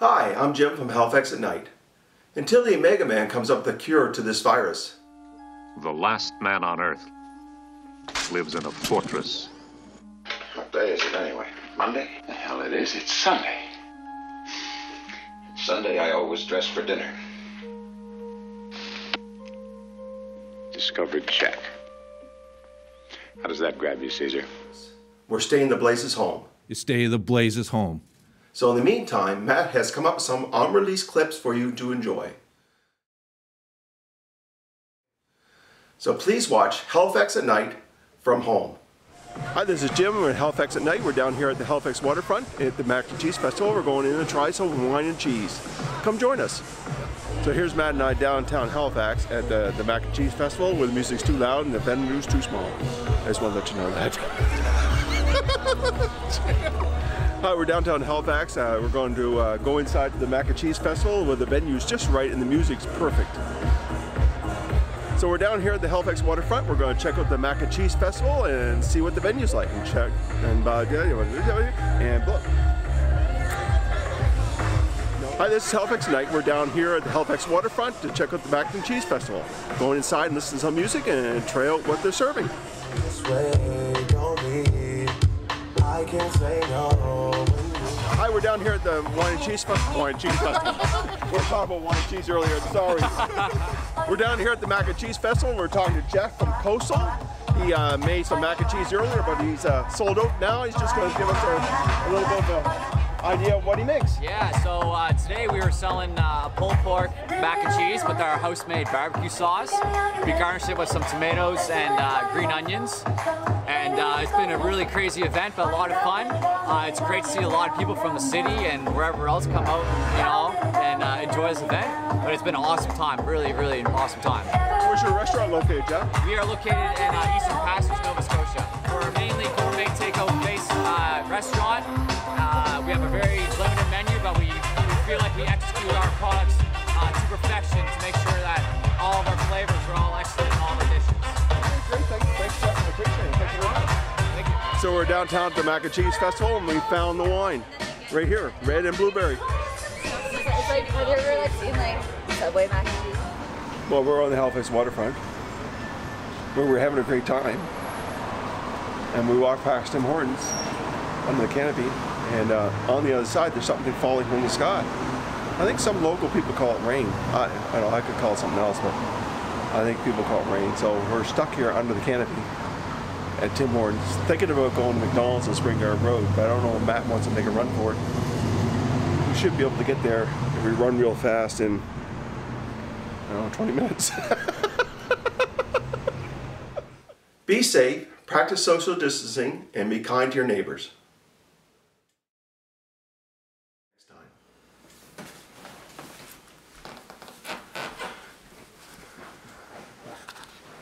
Hi, I'm Jim from Halifax at Night. Until the Omega Man comes up with a cure to this virus, The last man on Earth lives in a fortress. What day is it anyway? Monday? The hell it is. It's Sunday. Sunday I always dress for dinner. Discovered check. How does that grab you, Caesar? we're staying the Blazes home. You stay the blazes home. So in the meantime, Matt has come up with some unreleased clips for you to enjoy. So please watch Halifax at Night from home. Hi, this is Jim. We're at Halifax at Night. We're down here at the Halifax Waterfront at the Mac and Cheese Festival. We're going in to try some wine and cheese. Come join us. So here's Matt and I downtown Halifax at the, the Mac and Cheese Festival where the music's too loud and the venue's too small. I just want to let you know that. Hi, we're downtown Halifax. Uh, we're going to uh, go inside the Mac and Cheese Festival where the venue's just right and the music's perfect. So we're down here at the Halifax waterfront. We're going to check out the Mac and Cheese Festival and see what the venue's like and check and uh, and look. Hi, this is Halifax Night. We're down here at the Halifax waterfront to check out the Mac and Cheese Festival. Going inside and listen to some music and try out what they're serving. Can't say no Hi, we're down here at the Wine and Cheese Festival. Wine and Cheese Festival. we were talking about wine and cheese earlier. Sorry. we're down here at the Mac and Cheese Festival. We're talking to Jeff from Coastal. He uh, made some mac and cheese earlier, but he's uh, sold out now. He's just going to give us a, a little bit of an idea of what he makes. Yeah, so uh, today we were selling uh, pulled pork mac and cheese with our house-made barbecue sauce. We garnished it with some tomatoes and uh, green onions. And uh, it's been a really crazy event, but a lot of fun. Uh, it's great to see a lot of people from the city and wherever else come out, you know, and uh, enjoy this event. But it's been an awesome time, really, really an awesome time. Where's your restaurant located, Jeff? We are located in uh, Eastern Passage, Nova Scotia. We're mainly gourmet takeout-based uh, restaurant. Uh, we have a very limited menu, but we, we feel like we execute our products uh, to perfection to make sure that all of our flavors are all excellent in all of our dishes. Great, thanks. Thanks, Jeff. I appreciate it. Thank you. Thank you. So we're downtown at the Mac and Cheese Festival, and we found the wine right here, red and blueberry. It's like, have you ever like seen like Subway mac and cheese? Well, we're on the Halifax waterfront, where we're having a great time, and we walk past Tim Hortons under the canopy, and uh, on the other side there's something falling from the sky. I think some local people call it rain. I, I don't know. I could call it something else, but I think people call it rain. So we're stuck here under the canopy at Tim Hortons, thinking about going to McDonald's on Spring Garden Road, but I don't know if Matt wants to make a run for it. We should be able to get there if we run real fast in, I don't know, 20 minutes. be safe, practice social distancing, and be kind to your neighbors.